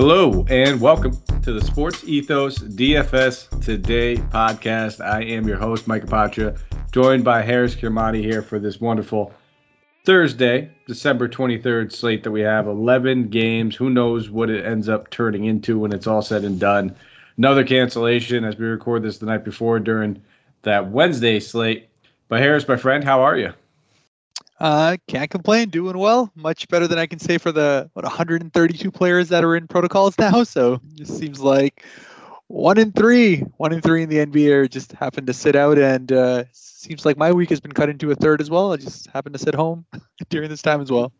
Hello and welcome to the Sports Ethos DFS Today podcast. I am your host, Mike Apatra, joined by Harris Kirmani here for this wonderful Thursday, December 23rd slate that we have 11 games. Who knows what it ends up turning into when it's all said and done. Another cancellation as we record this the night before during that Wednesday slate. But Harris, my friend, how are you? Uh, can't complain. Doing well. Much better than I can say for the what 132 players that are in protocols now. So it seems like one in three, one in three in the NBA just happened to sit out, and uh, seems like my week has been cut into a third as well. I just happened to sit home during this time as well.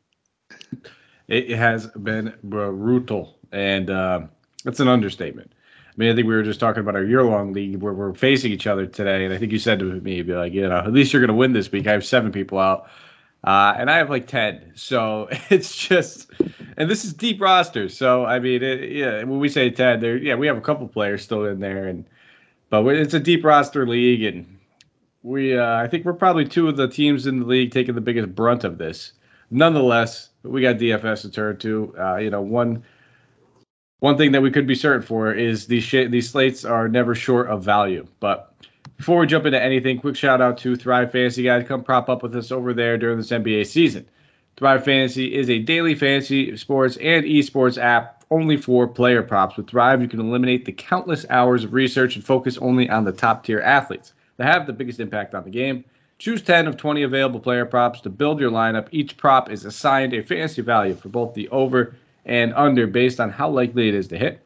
It has been brutal, and uh, that's an understatement. I mean, I think we were just talking about our year-long league where we're facing each other today, and I think you said to me, "Be like, you know, at least you're going to win this week." I have seven people out. Uh, and I have like 10. So it's just, and this is deep rosters. So, I mean, it, yeah, when we say 10, there, yeah, we have a couple players still in there. And, but it's a deep roster league. And we, uh, I think we're probably two of the teams in the league taking the biggest brunt of this. Nonetheless, we got DFS to turn to. Uh, you know, one, one thing that we could be certain for is these sh- these slates are never short of value. But before we jump into anything, quick shout out to Thrive Fantasy guys. Come prop up with us over there during this NBA season. Thrive Fantasy is a daily fantasy sports and esports app only for player props. With Thrive, you can eliminate the countless hours of research and focus only on the top tier athletes that have the biggest impact on the game. Choose 10 of 20 available player props to build your lineup. Each prop is assigned a fantasy value for both the over and under based on how likely it is to hit.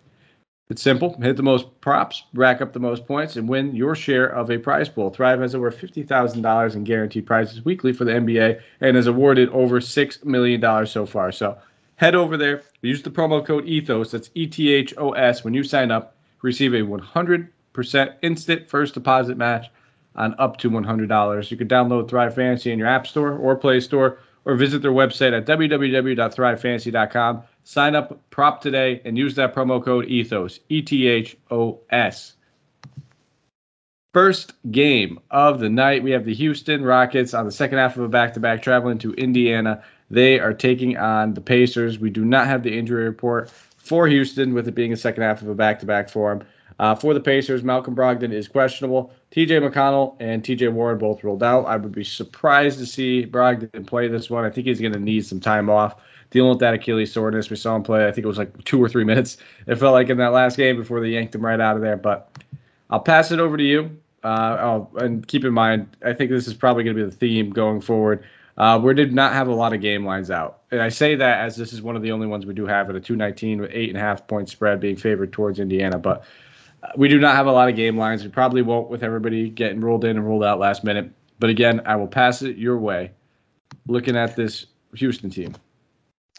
It's simple. Hit the most props, rack up the most points, and win your share of a prize pool. Thrive has over $50,000 in guaranteed prizes weekly for the NBA and has awarded over $6 million so far. So head over there, use the promo code ETHOS, that's E T H O S, when you sign up. Receive a 100% instant first deposit match on up to $100. You can download Thrive Fantasy in your App Store or Play Store or visit their website at www.thrivefantasy.com Sign up prop today and use that promo code ETHOS, E T H O S. First game of the night, we have the Houston Rockets on the second half of a back to back traveling to Indiana. They are taking on the Pacers. We do not have the injury report for Houston, with it being a second half of a back to back for them. Uh, for the Pacers, Malcolm Brogdon is questionable. TJ McConnell and TJ Warren both ruled out. I would be surprised to see Brogdon play this one. I think he's going to need some time off dealing with that Achilles soreness. We saw him play, I think it was like two or three minutes. It felt like in that last game before they yanked him right out of there. But I'll pass it over to you. Uh, and keep in mind, I think this is probably going to be the theme going forward. Uh, we did not have a lot of game lines out. And I say that as this is one of the only ones we do have at a 219 with eight and a half point spread being favored towards Indiana. But we do not have a lot of game lines. We probably won't with everybody getting rolled in and rolled out last minute. But again, I will pass it your way looking at this Houston team.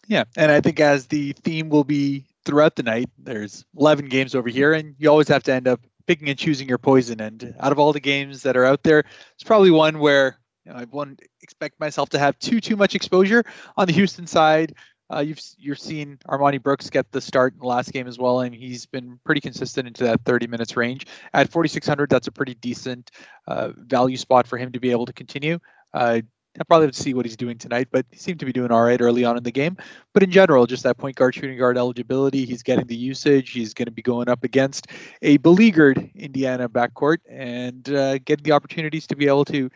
Yeah, and I think as the theme will be throughout the night, there's 11 games over here, and you always have to end up picking and choosing your poison. And out of all the games that are out there, it's probably one where you know, I wouldn't expect myself to have too too much exposure on the Houston side. Uh, you've you're seen Armoni Brooks get the start in the last game as well, and he's been pretty consistent into that 30 minutes range. At 4,600, that's a pretty decent uh, value spot for him to be able to continue. Uh, I'll probably have to see what he's doing tonight, but he seemed to be doing all right early on in the game. But in general, just that point guard, shooting guard eligibility, he's getting the usage. He's going to be going up against a beleaguered Indiana backcourt and uh, getting the opportunities to be able to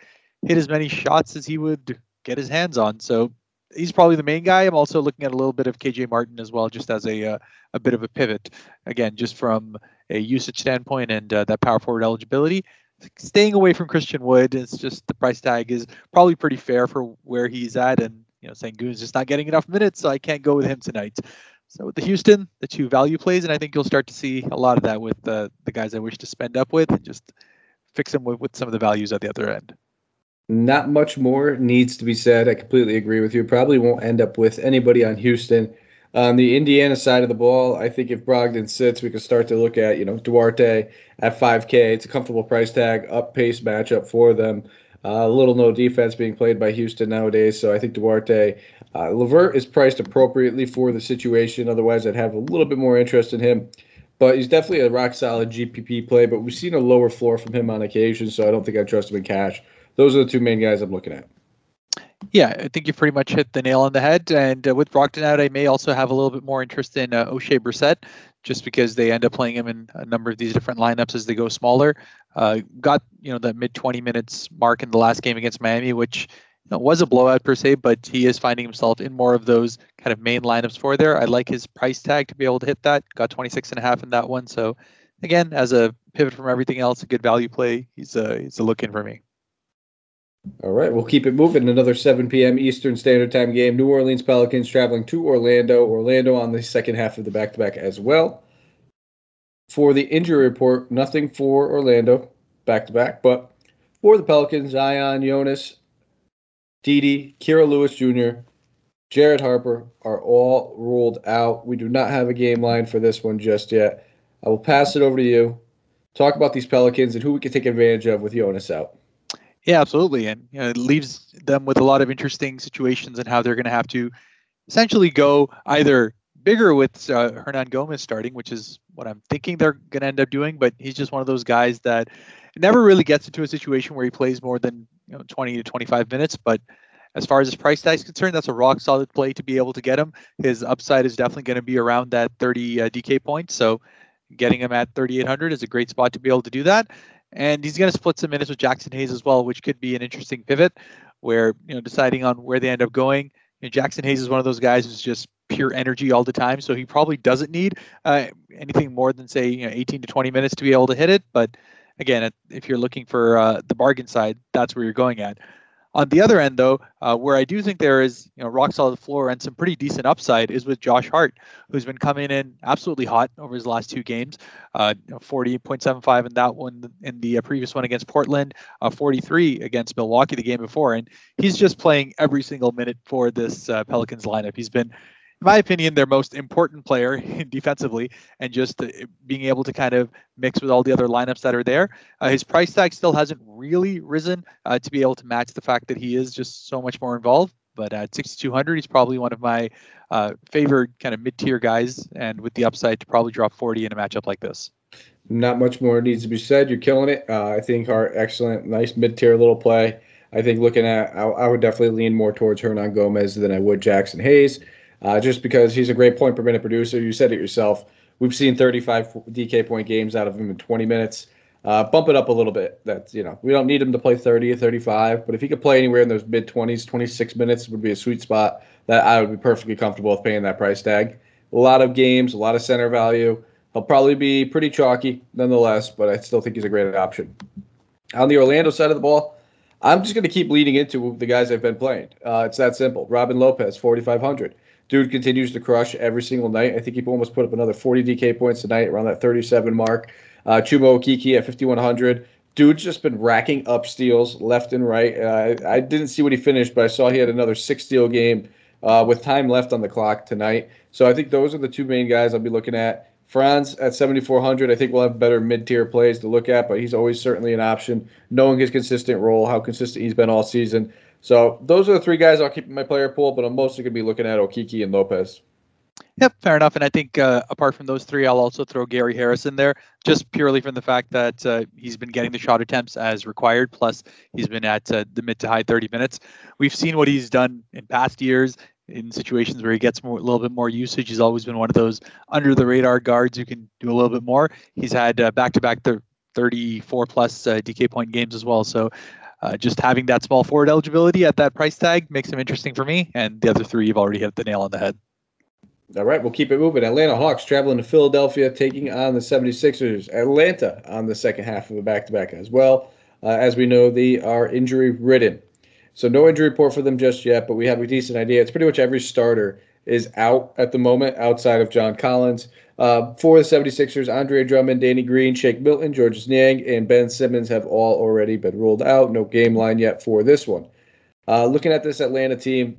hit as many shots as he would get his hands on. So he's probably the main guy. I'm also looking at a little bit of KJ Martin as well, just as a uh, a bit of a pivot. Again, just from a usage standpoint and uh, that power forward eligibility staying away from Christian Wood. It's just the price tag is probably pretty fair for where he's at, and you know, Sengun's just not getting enough minutes, so I can't go with him tonight. So with the Houston, the two value plays, and I think you'll start to see a lot of that with the the guys I wish to spend up with, and just fix them with, with some of the values at the other end. Not much more needs to be said. I completely agree with you. Probably won't end up with anybody on Houston on the Indiana side of the ball, I think if Brogdon sits, we can start to look at, you know, Duarte at 5K. It's a comfortable price tag, up pace matchup for them. Uh, little no defense being played by Houston nowadays, so I think Duarte. Uh, is priced appropriately for the situation. Otherwise, I'd have a little bit more interest in him. But he's definitely a rock solid GPP play. But we've seen a lower floor from him on occasion, so I don't think I trust him in cash. Those are the two main guys I'm looking at. Yeah, I think you pretty much hit the nail on the head. And uh, with Brogdon out, I may also have a little bit more interest in uh, Oshae Brissett, just because they end up playing him in a number of these different lineups as they go smaller. Uh, got you know the mid 20 minutes mark in the last game against Miami, which you know, was a blowout per se, but he is finding himself in more of those kind of main lineups for there. I like his price tag to be able to hit that. Got 26 and a half in that one. So again, as a pivot from everything else, a good value play. He's a he's a look in for me. All right, we'll keep it moving. Another 7 p.m. Eastern Standard Time game. New Orleans Pelicans traveling to Orlando. Orlando on the second half of the back to back as well. For the injury report, nothing for Orlando back to back, but for the Pelicans, Zion, Jonas, Didi, Kira Lewis Jr., Jared Harper are all ruled out. We do not have a game line for this one just yet. I will pass it over to you. Talk about these Pelicans and who we can take advantage of with Jonas out. Yeah, absolutely, and you know, it leaves them with a lot of interesting situations and how they're going to have to essentially go either bigger with uh, Hernangomez starting, which is what I'm thinking they're going to end up doing. But he's just one of those guys that never really gets into a situation where he plays more than you know 20 to 25 minutes. But as far as his price tag is concerned, that's a rock solid play to be able to get him. His upside is definitely going to be around that 30 uh, DK points. So getting him at 3,800 is a great spot to be able to do that. And he's going to split some minutes with Jaxson Hayes as well, which could be an interesting pivot where, you know, deciding on where they end up going. You know, Jaxson Hayes is one of those guys who's just pure energy all the time. So he probably doesn't need uh, anything more than, say, you know, 18 to 20 minutes to be able to hit it. But again, if you're looking for uh, the bargain side, that's where you're going at. On the other end, though, uh, where I do think there is you know rock solid floor and some pretty decent upside is with Josh Hart, who's been coming in absolutely hot over his last two games. Uh, 40.75 in that one, in the uh, previous one against Portland, uh, 43 against Milwaukee the game before, and he's just playing every single minute for this uh, Pelicans lineup. He's been my opinion, their most important player defensively, and just uh, being able to kind of mix with all the other lineups that are there. Uh, his price tag still hasn't really risen uh, to be able to match the fact that he is just so much more involved. But at 6,200, he's probably one of my uh, favored kind of mid-tier guys, and with the upside to probably drop 40 in a matchup like this. Not much more needs to be said. You're killing it. Uh, I think our excellent, nice mid-tier little play. I think looking at, I, I would definitely lean more towards Hernangomez than I would Jaxson Hayes uh, just because he's a great point per minute producer. You said it yourself. We've seen 35 DK point games out of him in 20 minutes. Uh, bump it up a little bit. That's you know we don't need him to play 30 or 35, but if he could play anywhere in those mid 20s, 26 minutes would be a sweet spot that I would be perfectly comfortable with paying that price tag. A lot of games, a lot of center value. He'll probably be pretty chalky nonetheless, but I still think he's a great option. On the Orlando side of the ball, I'm just going to keep leading into the guys I've been playing. Uh, it's that simple. Robin Lopez, 4,500. Dude continues to crush every single night. I think he almost put up another 40 DK points tonight, around that 37 mark. Uh, Chuma Okeke at 5,100. Dude's just been racking up steals left and right. Uh, I didn't see what he finished, but I saw he had another six steal game uh, with time left on the clock tonight. So I think those are the two main guys I'll be looking at. Franz at 7,400, I think we'll have better mid tier plays to look at, but he's always certainly an option, knowing his consistent role, how consistent he's been all season. So those are the three guys I'll keep in my player pool, but I'm mostly going to be looking at Okeke and Lopez. Yep, fair enough. And I think uh, apart from those three, I'll also throw Gary Harris in there, just purely from the fact that uh, he's been getting the shot attempts as required. Plus, he's been at uh, the mid to high 30 minutes. We've seen what he's done in past years in situations where he gets more, a little bit more usage. He's always been one of those under the radar guards who can do a little bit more. He's had back to back 34 plus uh, DK point games as well. So uh, just having that small forward eligibility at that price tag makes him interesting for me. And the other three, you've already hit the nail on the head. All right, we'll keep it moving. Atlanta Hawks traveling to Philadelphia, taking on the 76ers. Atlanta on the second half of a back to back as well. Uh, as we know, they are injury ridden. So, no injury report for them just yet, but we have a decent idea. It's pretty much every starter is out at the moment outside of John Collins. Uh, for the 76ers, Andre Drummond, Danny Green, Shake Milton, Georges Niang, and Ben Simmons have all already been ruled out. No game line yet for this one. Uh, looking at this Atlanta team,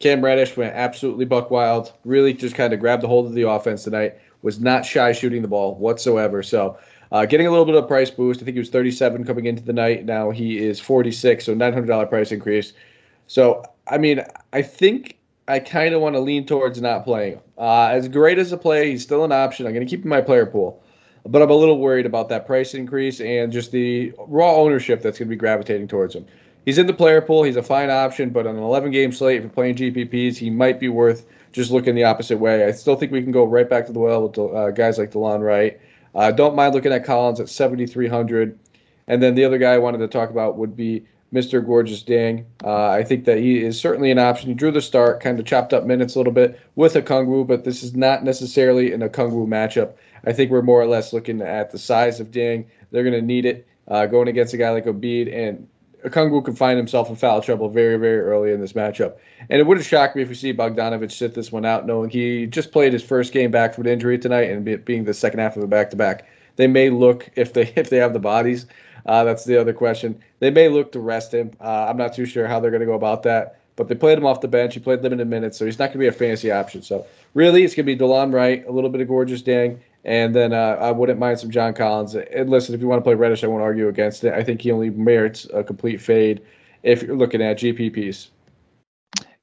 Cam Reddish went absolutely buck wild. Really just kind of grabbed the hold of the offense tonight. Was not shy shooting the ball whatsoever. So uh, getting a little bit of a price boost. I think he was 37 coming into the night. Now he is 46, so $900 price increase. So I mean, I think I kind of want to lean towards not playing him. Uh, as great as a play, he's still an option. I'm going to keep him in my player pool, but I'm a little worried about that price increase and just the raw ownership that's going to be gravitating towards him. he's in the player pool. He's a fine option, but on an 11 game slate, if you're playing GPPs, he might be worth just looking the opposite way. I still think we can go right back to the well with uh, guys like Delon Wright. Uh, don't mind looking at Collins at 7,300. And then the other guy I wanted to talk about would be Mr. Gorgui Dieng. Uh, I think that he is certainly an option. He drew the start, kind of chopped up minutes a little bit with Okongwu, but this is not necessarily an Okongwu matchup. I think we're more or less looking at the size of Dieng. They're going to need it uh, going against a guy like Embiid, and Okongwu can find himself in foul trouble very, very early in this matchup. And it would have shocked me if we see Bogdanovic sit this one out, knowing he just played his first game back from an injury tonight and being the second half of a back-to-back. They may look if they if they have the bodies. Uh, that's the other question. They may look to rest him. Uh, I'm not too sure how they're going to go about that. But they played him off the bench. He played limited minutes, so he's not going to be a fantasy option. So really, it's going to be Delon Wright, a little bit of Gorgui Dieng, and then uh, I wouldn't mind some John Collins. And listen, if you want to play Reddish, I won't argue against it. I think he only merits a complete fade if you're looking at GPPs.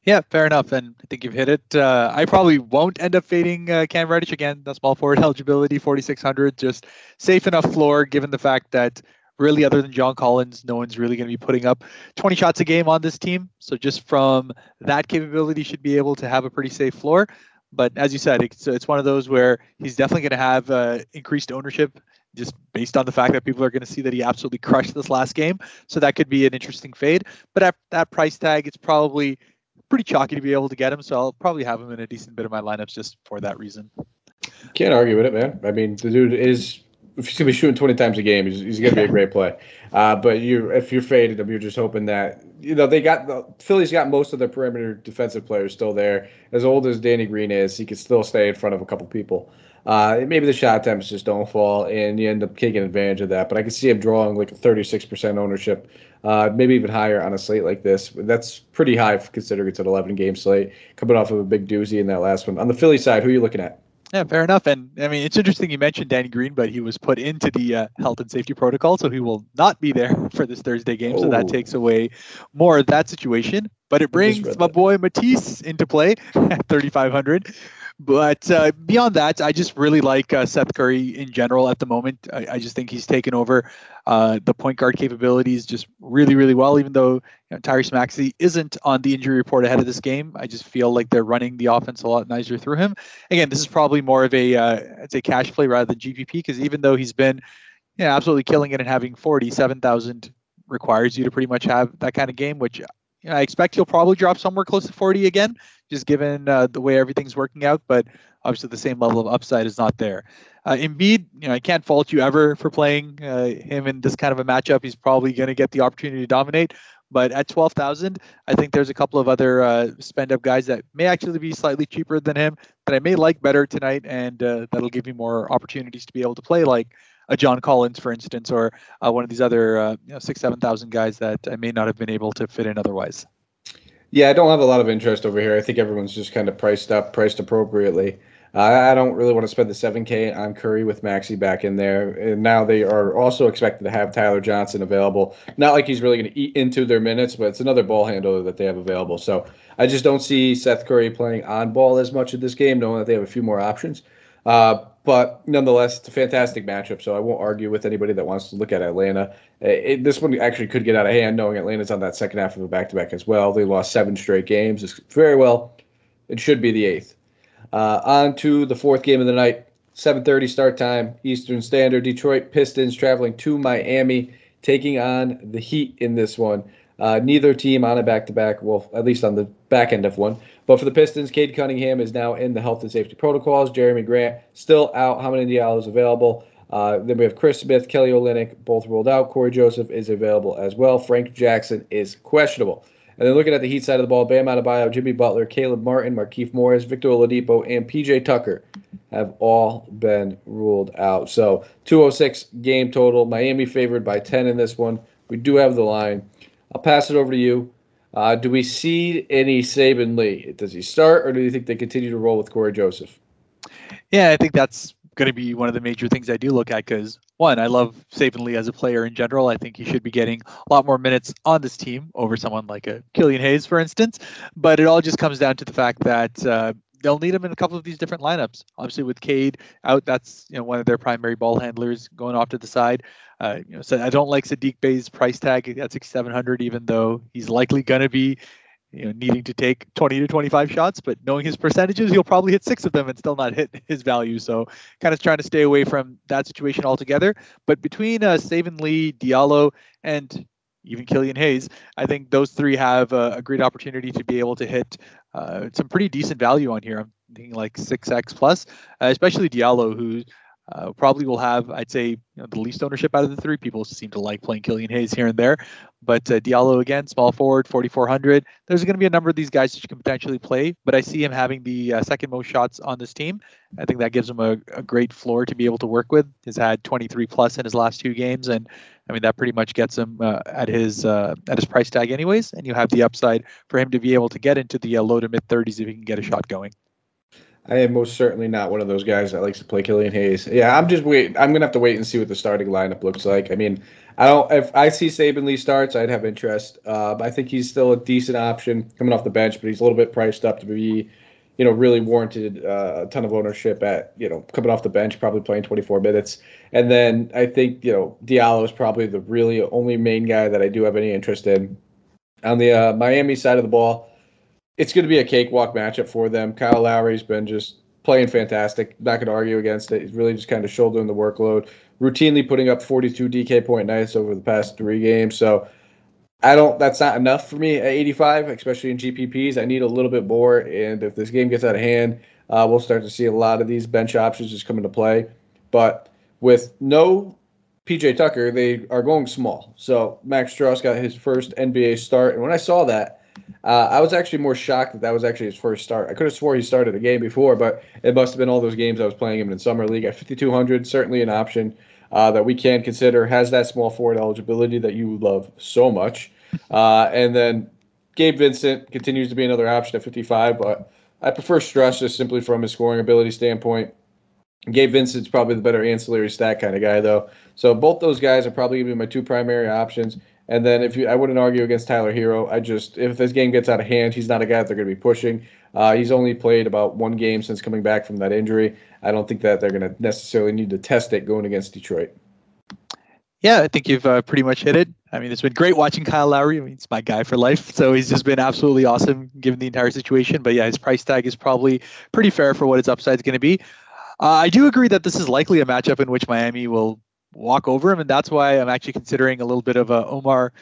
Yeah, fair enough. And I think you've hit it. Uh, I probably won't end up fading uh, Cam Reddish again. The small forward eligibility, 4,600, just safe enough floor given the fact that really, other than John Collins, no one's really going to be putting up 20 shots a game on this team. So just from that capability, should be able to have a pretty safe floor. But as you said, it's, it's one of those where he's definitely going to have uh, increased ownership just based on the fact that people are going to see that he absolutely crushed this last game. So that could be an interesting fade. But at that price tag, it's probably pretty chalky to be able to get him. So I'll probably have him in a decent bit of my lineups just for that reason. Can't argue with it, man. I mean, the dude is if he's gonna be shooting 20 times a game, he's, he's gonna be a great play. Uh, but you, if you're faded him, you're just hoping that you know they got the Phillies got most of their perimeter defensive players still there. As old as Danny Green is, he can still stay in front of a couple people. Uh, maybe the shot attempts just don't fall, and you end up taking advantage of that. But I can see him drawing like a 36% ownership, uh, maybe even higher on a slate like this. That's pretty high considering it's an 11 game slate, coming off of a big doozy in that last one. On the Philly side, who are you looking at? Yeah, fair enough. And I mean, it's interesting you mentioned Danny Green, but he was put into the uh, health and safety protocol, so he will not be there for this Thursday game. Oh. So that oh. takes away more of that situation. But it brings my boy Matisse into play at 3,500. But uh, beyond that, I just really like uh, Seth Curry in general at the moment. I, I just think he's taken over uh, the point guard capabilities just really, really well. Even though you know, Tyrese Maxey isn't on the injury report ahead of this game, I just feel like they're running the offense a lot nicer through him. Again, this is probably more of a uh, I'd say cash play rather than GPP because even though he's been you know, absolutely killing it and having 47,000 requires you to pretty much have that kind of game, which I expect he'll probably drop somewhere close to 40 again just given uh, the way everything's working out. But obviously, the same level of upside is not there. Uh, Embiid, you know, I can't fault you ever for playing uh, him in this kind of a matchup. He's probably going to get the opportunity to dominate. But at 12,000, I think there's a couple of other uh, spend up guys that may actually be slightly cheaper than him that I may like better tonight, and uh, that'll give me more opportunities to be able to play, like a John Collins, for instance, or uh, one of these other uh, you know, six, 7,000 guys that I may not have been able to fit in otherwise. Yeah, I don't have a lot of interest over here. I think everyone's just kind of priced up, priced appropriately. Uh, I don't really want to spend the 7K on Curry with Maxey back in there. And now they are also expected to have Tyler Johnson available. Not like he's really going to eat into their minutes, but it's another ball handler that they have available. So I just don't see Seth Curry playing on ball as much in this game, knowing that they have a few more options. Uh, but nonetheless, it's a fantastic matchup. So I won't argue with anybody that wants to look at Atlanta. It, this one actually could get out of hand, knowing Atlanta's on that second half of a back-to-back as well. They lost seven straight games. It's very well. It should be the eighth. Uh, on to the fourth game of the night. 7:30 start time Eastern Standard. Detroit Pistons traveling to Miami, taking on the Heat in this one. Uh, neither team on a back-to-back. Well, at least on the back end of one. But for the Pistons, Cade Cunningham is now in the health and safety protocols. Jerami Grant still out. Hamidou Diallo is available. Uh, then we have Chris Smith, Kelly Olynyk, both ruled out. Cory Joseph is available as well. Frank Jackson is questionable. And then looking at the Heat side of the ball, Bam Adebayo, Jimmy Butler, Caleb Martin, Markieff Morris, Victor Oladipo, and PJ Tucker have all been ruled out. So 206 game total. Miami favored by 10 in this one. We do have the line. I'll pass it over to you. Uh, do we see any Saben Lee? Does he start, or do you think they continue to roll with Cory Joseph? Yeah, I think that's going to be one of the major things I do look at because one, I love Saben Lee as a player in general. I think he should be getting a lot more minutes on this team over someone like a Killian Hayes, for instance. But it all just comes down to the fact that uh, they'll need him in a couple of these different lineups. Obviously, with Cade out, that's you know one of their primary ball handlers going off to the side. Uh, you know, so I don't like Sadiq Bey's price tag at 6,700, even though he's likely going to be you know needing to take 20 to 25 shots but knowing his percentages he'll probably hit six of them and still not hit his value so kind of trying to stay away from that situation altogether but between uh Lee Diallo and even Killian Hayes I think those three have a, a great opportunity to be able to hit uh, some pretty decent value on here. I'm thinking like 6x plus uh, especially Diallo who uh, probably will have, I'd say, you know, the least ownership out of the three. People seem to like playing Killian Hayes here and there, but uh, Diallo again, small forward, 4,400. There's going to be a number of these guys that you can potentially play, but I see him having the uh, second most shots on this team. I think that gives him a, a, great floor to be able to work with. He's had 23 plus in his last two games, and I mean that pretty much gets him uh, at his uh, at his price tag, anyways. And you have the upside for him to be able to get into the uh, low to mid 30s if he can get a shot going. I am most certainly not one of those guys that likes to play Killian Hayes. Yeah, I'm just wait. I'm gonna have to wait and see what the starting lineup looks like. I mean, I don't. If I see Saben Lee starts, I'd have interest. Uh, I think he's still a decent option coming off the bench, but he's a little bit priced up to be, you know, really warranted uh, a ton of ownership at you know coming off the bench, probably playing 24 minutes. And then I think you know Diallo is probably the really only main guy that I do have any interest in. On the uh, Miami side of the ball it's going to be a cakewalk matchup for them. Kyle Lowry's been just playing fantastic. Not going to argue against it. He's really just kind of shouldering the workload, routinely putting up 42 DK point nights over the past three games. So I don't. That's not enough for me at 85, especially in GPPs. I need a little bit more. And if this game gets out of hand, uh, we'll start to see a lot of these bench options just come into play. But with no PJ Tucker, they are going small. So Max Strus got his first NBA start, and when I saw that. Uh, I was actually more shocked that that was actually his first start. I could have swore he started a game before, but it must have been all those games I was playing him in summer league at 5200. Certainly an option uh, that we can consider. Has that small forward eligibility that you love so much, uh, and then Gabe Vincent continues to be another option at 55, but I prefer Strus just simply from his scoring ability standpoint. Gabe Vincent's probably the better ancillary stat kind of guy, though. So both those guys are probably going to be my two primary options. And then if you, I wouldn't argue against Tyler Herro. I just if this game gets out of hand, he's not a guy that they're going to be pushing. Uh, he's only played about one game since coming back from that injury. I don't think that they're going to necessarily need to test it going against Detroit. Yeah, I think you've uh, pretty much hit it. I mean, it's been great watching Kyle Lowry. I mean, it's my guy for life. So he's just been absolutely awesome given the entire situation. But yeah, his price tag is probably pretty fair for what his upside is going to be. Uh, I do agree that this is likely a matchup in which Miami will walk over him, and that's why I'm actually considering a little bit of a Omer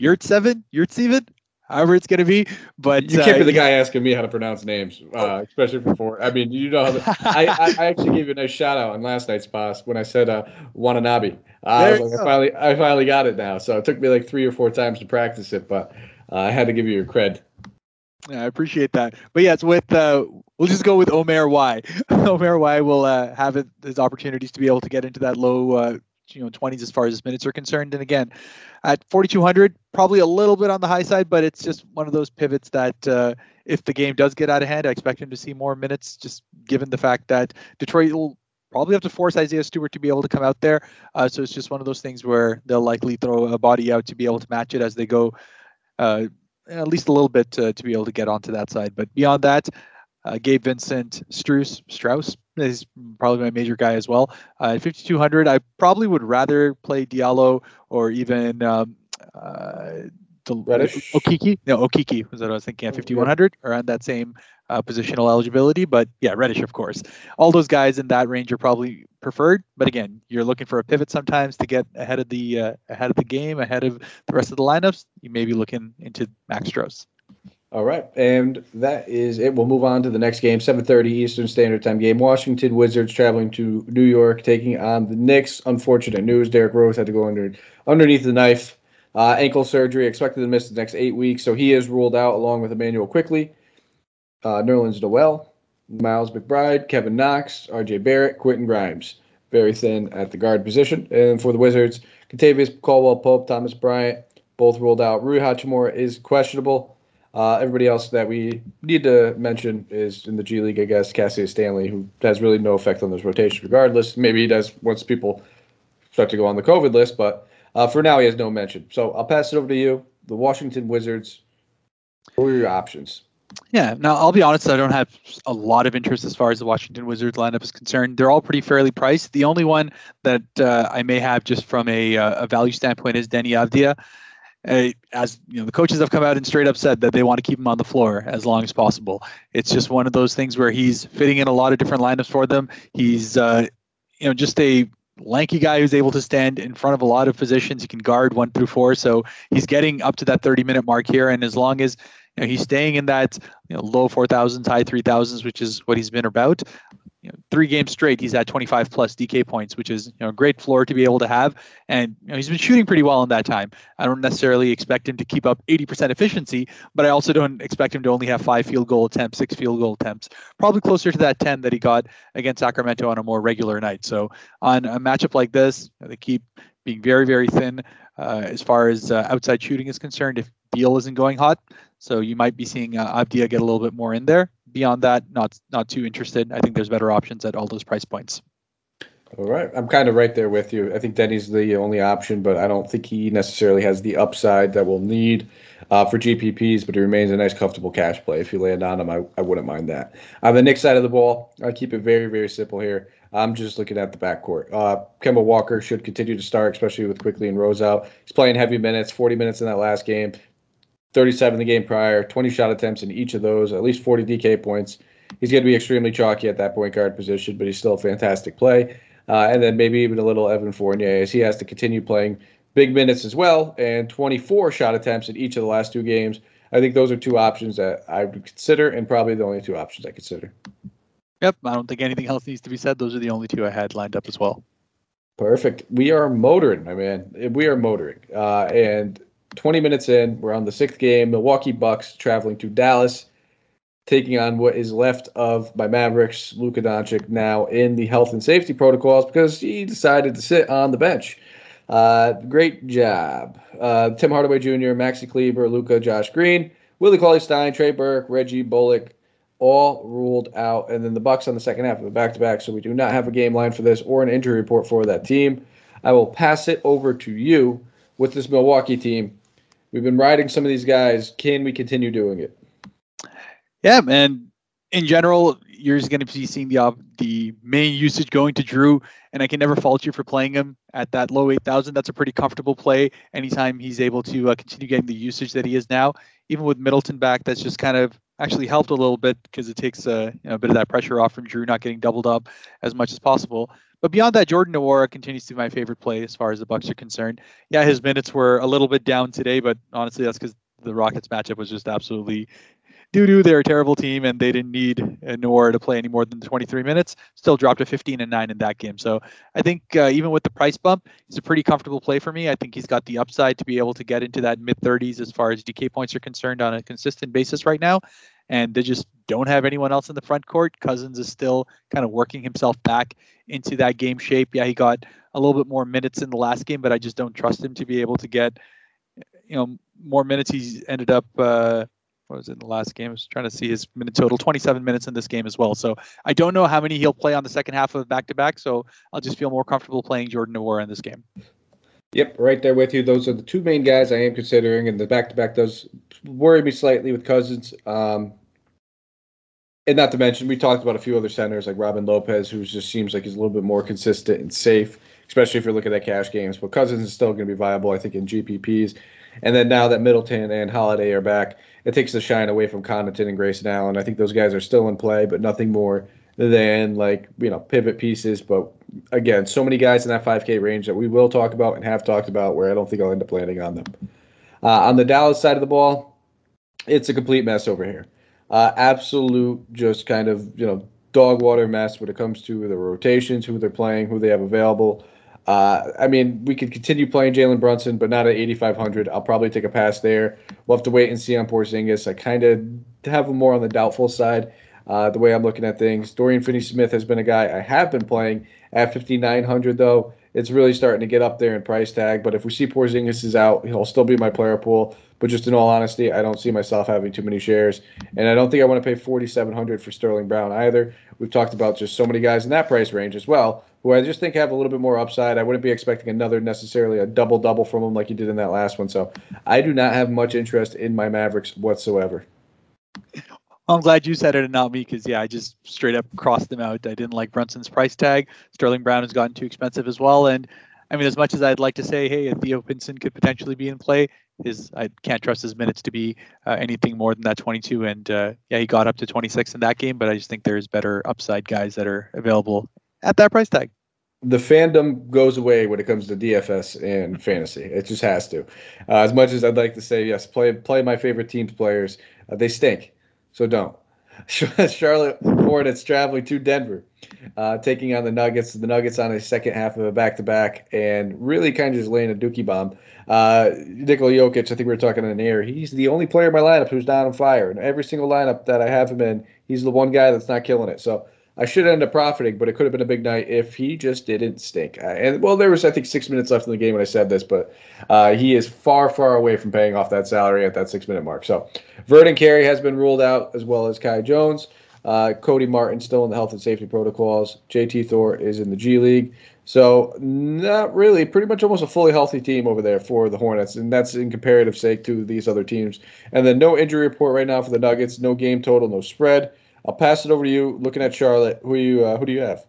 Yurtseven, Yurtseven, however it's going to be. But you can't uh, be the guy asking me how to pronounce names, uh, especially for four. I mean, you know, I, I, I, actually gave you a nice shout out on last night's boss when I said uh, Watanabe. Uh, I, was like, I finally, I finally got it now. So it took me like three or four times to practice it, but uh, I had to give you your cred. Yeah, I appreciate that. But yeah, it's with uh, we'll just go with Omer Y. Omer Y will uh, have it, his opportunities to be able to get into that low uh, you know 20s as far as his minutes are concerned. And again, at 4200, probably a little bit on the high side, but it's just one of those pivots that uh, if the game does get out of hand, I expect him to see more minutes, just given the fact that Detroit will probably have to force Isaiah Stewart to be able to come out there. Uh, so it's just one of those things where they'll likely throw a body out to be able to match it as they go. Uh, at least a little bit to, to be able to get onto that side. But beyond that, uh, Gabe Vincent, Strus, Strauss is probably my major guy as well. Uh, at 5,200, I probably would rather play Diallo or even um, uh, Reddish? Okeke. No, Okeke was what I was thinking at 5,100 around that same uh, positional eligibility. But yeah, Reddish, of course. All those guys in that range are probably preferred. But again, you're looking for a pivot sometimes to get ahead of the uh, ahead of the game, ahead of the rest of the lineups. You may be looking into Max Strus. All right, and that is it. We'll move on to the next game, 7:30 Eastern Standard Time game. Washington Wizards traveling to New York, taking on the Knicks. Unfortunate news: Derrick Rose had to go under underneath the knife. Uh, ankle surgery expected to miss the next eight weeks, so he is ruled out along with Immanuel Quickley, uh, Nerlens Noel, Miles McBride, Kevin Knox, R.J. Barrett, Quentin Grimes. Very thin at the guard position. And for the Wizards, Kentavious Caldwell Pope, Thomas Bryant, both ruled out. Rui Hachimura is questionable. Uh, everybody else that we need to mention is in the G League, I guess, Cassius Stanley, who has really no effect on this rotation regardless. Maybe he does once people start to go on the COVID list, but uh, for now he has no mention. So I'll pass it over to you. The Washington Wizards, what are your options? Yeah. Now I'll be honest. I don't have a lot of interest as far as the Washington Wizards lineup is concerned. They're all pretty fairly priced. The only one that uh, I may have just from a, uh, a value standpoint is Deni Avdija. As you know, the coaches have come out and straight up said that they want to keep him on the floor as long as possible. It's just one of those things where he's fitting in a lot of different lineups for them. He's uh, you know just a lanky guy who's able to stand in front of a lot of positions. He can guard one through four, so he's getting up to that 30 minute mark here. And as long as you know, he's staying in that you know, low 4,000s, high 3,000s, which is what he's been about. You know, three games straight, he's at 25 plus DK points, which is you know a great floor to be able to have. And you know, he's been shooting pretty well in that time. I don't necessarily expect him to keep up 80% efficiency, but I also don't expect him to only have five field goal attempts, six field goal attempts. Probably closer to that 10 that he got against Sacramento on a more regular night. So on a matchup like this, they keep being very, very thin uh, as far as uh, outside shooting is concerned. If Beal isn't going hot, so you might be seeing uh, Avdija get a little bit more in there. Beyond that, not not too interested. I think there's better options at all those price points. All right, I'm kind of right there with you. I think Deni's the only option, but I don't think he necessarily has the upside that we'll need uh, for GPPs. But he remains a nice, comfortable cash play. If you land on him, I, I wouldn't mind that. On the Knicks side of the ball, I keep it very, very simple here. I'm just looking at the backcourt. Uh, Kemba Walker should continue to start, especially with Quickley and Rose out. He's playing heavy minutes, 40 minutes in that last game. 37 the game prior, 20 shot attempts in each of those, at least 40 DK points. He's going to be extremely chalky at that point guard position, but he's still a fantastic play. Uh, and then maybe even a little Evan Fournier as he has to continue playing big minutes as well and 24 shot attempts in each of the last two games. I think those are two options that I would consider, and probably the only two options I consider. Yep, I don't think anything else needs to be said. Those are the only two I had lined up as well. Perfect. We are motoring, my man. We are motoring. Uh, and 20 minutes in, we're on the sixth game. Milwaukee Bucks traveling to Dallas, taking on what is left of my Mavericks. Luka Doncic now in the health and safety protocols because he decided to sit on the bench. Uh, great job. Uh, Tim Hardaway Jr., Maxi Kleber, Luka, Josh Green, Willie Cauley Stein, Trey Burke, Reggie Bullock, all ruled out. And then the Bucks on the second half of the back-to-back. So we do not have a game line for this or an injury report for that team. I will pass it over to you with this Milwaukee team. We've been riding some of these guys. Can we continue doing it? Yeah, and in general, you're just going to be seeing the uh, the main usage going to Jrue, and I can never fault you for playing him at that low 8,000. That's a pretty comfortable play. Anytime he's able to uh, continue getting the usage that he is now, even with Middleton back, that's just kind of actually helped a little bit because it takes uh, you know, a bit of that pressure off from Jrue not getting doubled up as much as possible. But beyond that, Jordan Nwora continues to be my favorite play as far as the Bucks are concerned. Yeah, his minutes were a little bit down today, but honestly, that's because the Rockets matchup was just absolutely doo. They're a terrible team, and they didn't need Nwora to play any more than 23 minutes. Still dropped to 15 and 9 in that game. So I think uh, even with the price bump, he's a pretty comfortable play for me. I think he's got the upside to be able to get into that mid 30s as far as DK points are concerned on a consistent basis right now and they just don't have anyone else in the front court. Cousins is still kind of working himself back into that game shape. Yeah, he got a little bit more minutes in the last game, but I just don't trust him to be able to get, you know, more minutes. He's ended up, uh, what was it in the last game? I was trying to see his minute total, 27 minutes in this game as well. So I don't know how many he'll play on the second half of back to back. So I'll just feel more comfortable playing Jordan Nwora in this game. Yep, right there with you. Those are the two main guys I am considering, and the back to back does worry me slightly with Cousins. Um, and not to mention, we talked about a few other centers like Robin Lopez, who just seems like he's a little bit more consistent and safe, especially if you're looking at cash games. But Cousins is still going to be viable, I think, in GPPs. And then now that Middleton and Holiday are back, it takes the shine away from Connaughton and Grayson Allen. I think those guys are still in play, but nothing more than like you know pivot pieces. But again, so many guys in that 5K range that we will talk about and have talked about, where I don't think I'll end up landing on them. Uh, on the Dallas side of the ball, it's a complete mess over here. Uh, absolute, just kind of you know dog water mess when it comes to the rotations, who they're playing, who they have available. Uh, I mean, we could continue playing Jalen Brunson, but not at 8,500. I'll probably take a pass there. We'll have to wait and see on Porzingis. I kind of have him more on the doubtful side. Uh, the way I'm looking at things, Dorian Finney-Smith has been a guy I have been playing at 5,900 though. It's really starting to get up there in price tag. But if we see Porzingis is out, he'll still be my player pool. But just in all honesty, I don't see myself having too many shares, and I don't think I want to pay 4,700 for Sterling Brown either. We've talked about just so many guys in that price range as well, who I just think have a little bit more upside. I wouldn't be expecting another necessarily a double double from him like you did in that last one. So I do not have much interest in my Mavericks whatsoever. I'm glad you said it and not me because yeah, I just straight up crossed them out. I didn't like Brunson's price tag. Sterling Brown has gotten too expensive as well, and I mean, as much as I'd like to say, hey, Theo Pinson could potentially be in play, his I can't trust his minutes to be uh, anything more than that 22. And uh, yeah, he got up to 26 in that game, but I just think there's better upside guys that are available at that price tag. The fandom goes away when it comes to DFS and fantasy. It just has to. Uh, as much as I'd like to say yes, play play my favorite team's players, uh, they stink. So don't. Charlotte Hornets traveling to Denver, uh, taking on the Nuggets. The Nuggets on a second half of a back to back and really kind of just laying a dookie bomb. Uh, Nikola Jokic, I think we were talking in the air. He's the only player in my lineup who's not on fire. And every single lineup that I have him in, he's the one guy that's not killing it. So I should end up profiting, but it could have been a big night if he just didn't stink. Uh, and well, there was I think six minutes left in the game when I said this, but uh, he is far, far away from paying off that salary at that six minute mark. So Vernon Carey has been ruled out as well as Kai Jones. Uh, Cody Martin still in the health and safety protocols. JT Thor is in the G League. So not really, pretty much almost a fully healthy team over there for the Hornets, and that's in comparative sake to these other teams. And then no injury report right now for the Nuggets, no game total, no spread. I'll pass it over to you. Looking at Charlotte, who you uh, who do you have?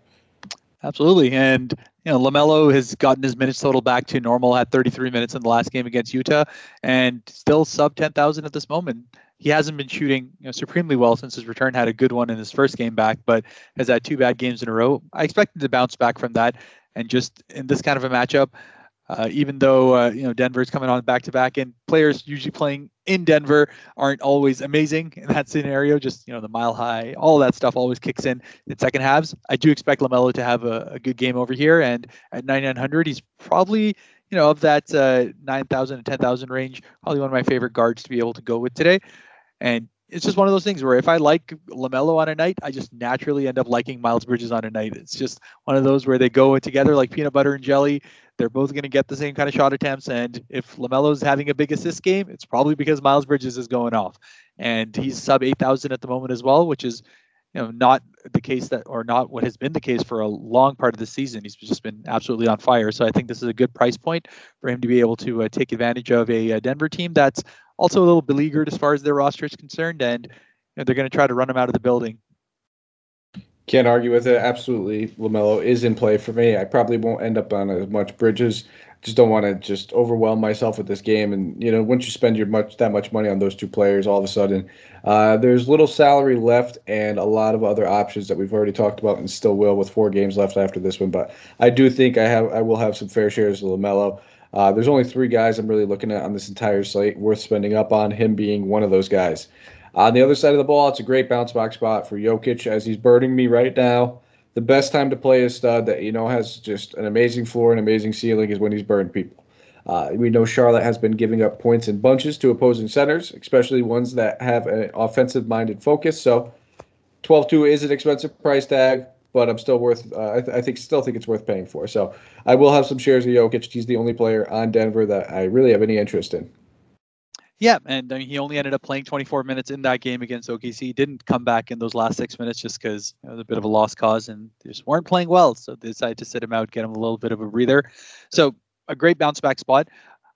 Absolutely, and you know LaMelo has gotten his minutes total back to normal at 33 minutes in the last game against Utah, and still sub 10,000 at this moment. He hasn't been shooting you know, supremely well since his return. Had a good one in his first game back, but has had two bad games in a row. I expected to bounce back from that, and just in this kind of a matchup, uh, even though uh, you know Denver's coming on back to back, and players usually playing in Denver aren't always amazing in that scenario. Just you know the mile high, all that stuff always kicks in in second halves. I do expect LaMelo to have a, a good game over here, and at 9900, he's probably you know of that uh, 9,000 and 10,000 range, probably one of my favorite guards to be able to go with today. And it's just one of those things where if I like LaMelo on a night, I just naturally end up liking Miles Bridges on a night. It's just one of those where they go together like peanut butter and jelly. They're both going to get the same kind of shot attempts. And if LaMelo's having a big assist game, it's probably because Miles Bridges is going off. And he's sub 8,000 at the moment as well, which is you know not the case that or not what has been the case for a long part of the season he's just been absolutely on fire so i think this is a good price point for him to be able to uh, take advantage of a, a, denver team that's also a little beleaguered as far as their roster is concerned and you know, they're going to try to run him out of the building can't argue with it. Absolutely, LaMelo is in play for me. I probably won't end up on as much Bridges. Just don't want to just overwhelm myself with this game. And you know, once you spend your much that much money on those two players, all of a sudden, uh, there's little salary left and a lot of other options that we've already talked about and still will with four games left after this one. But I do think I have I will have some fair shares of LaMelo. Uh, there's only three guys I'm really looking at on this entire slate worth spending up on. Him being one of those guys. On the other side of the ball, it's a great bounce back spot for Jokic as he's burning me right now. The best time to play a stud that you know has just an amazing floor and amazing ceiling is when he's burned people. Uh, we know Charlotte has been giving up points in bunches to opposing centers, especially ones that have an offensive minded focus. So 12 2 is an expensive price tag, but I'm still worth, uh, I, th- I, think, still think it's worth paying for. So I will have some shares of Jokic. He's the only player on Denver that I really have any interest in. Yeah, and I mean, he only ended up playing 24 minutes in that game against OKC. He didn't come back in those last six minutes just because it was a bit of a lost cause and they just weren't playing well. So they decided to sit him out, get him a little bit of a breather. So a great bounce back spot.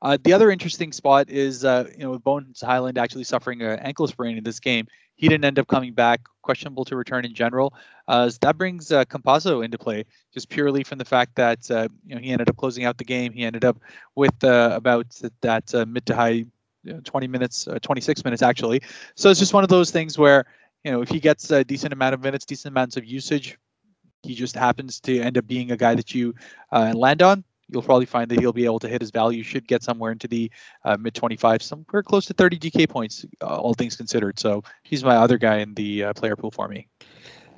Uh, the other interesting spot is, uh, you know, Bones Hyland actually suffering an ankle sprain in this game, he didn't end up coming back, questionable to return in general. Uh, so that brings uh, into play, just purely from the fact that uh, you know he ended up closing out the game. He ended up with uh, about that uh, mid to high 20 minutes, uh, 26 minutes actually. So it's just one of those things where, you know, if he gets a decent amount of minutes, decent amounts of usage, he just happens to end up being a guy that you uh, land on. You'll probably find that he'll be able to hit his value. Should get somewhere into the uh, mid 25, somewhere close to 30 DK points, uh, all things considered. So he's my other guy in the uh, player pool for me.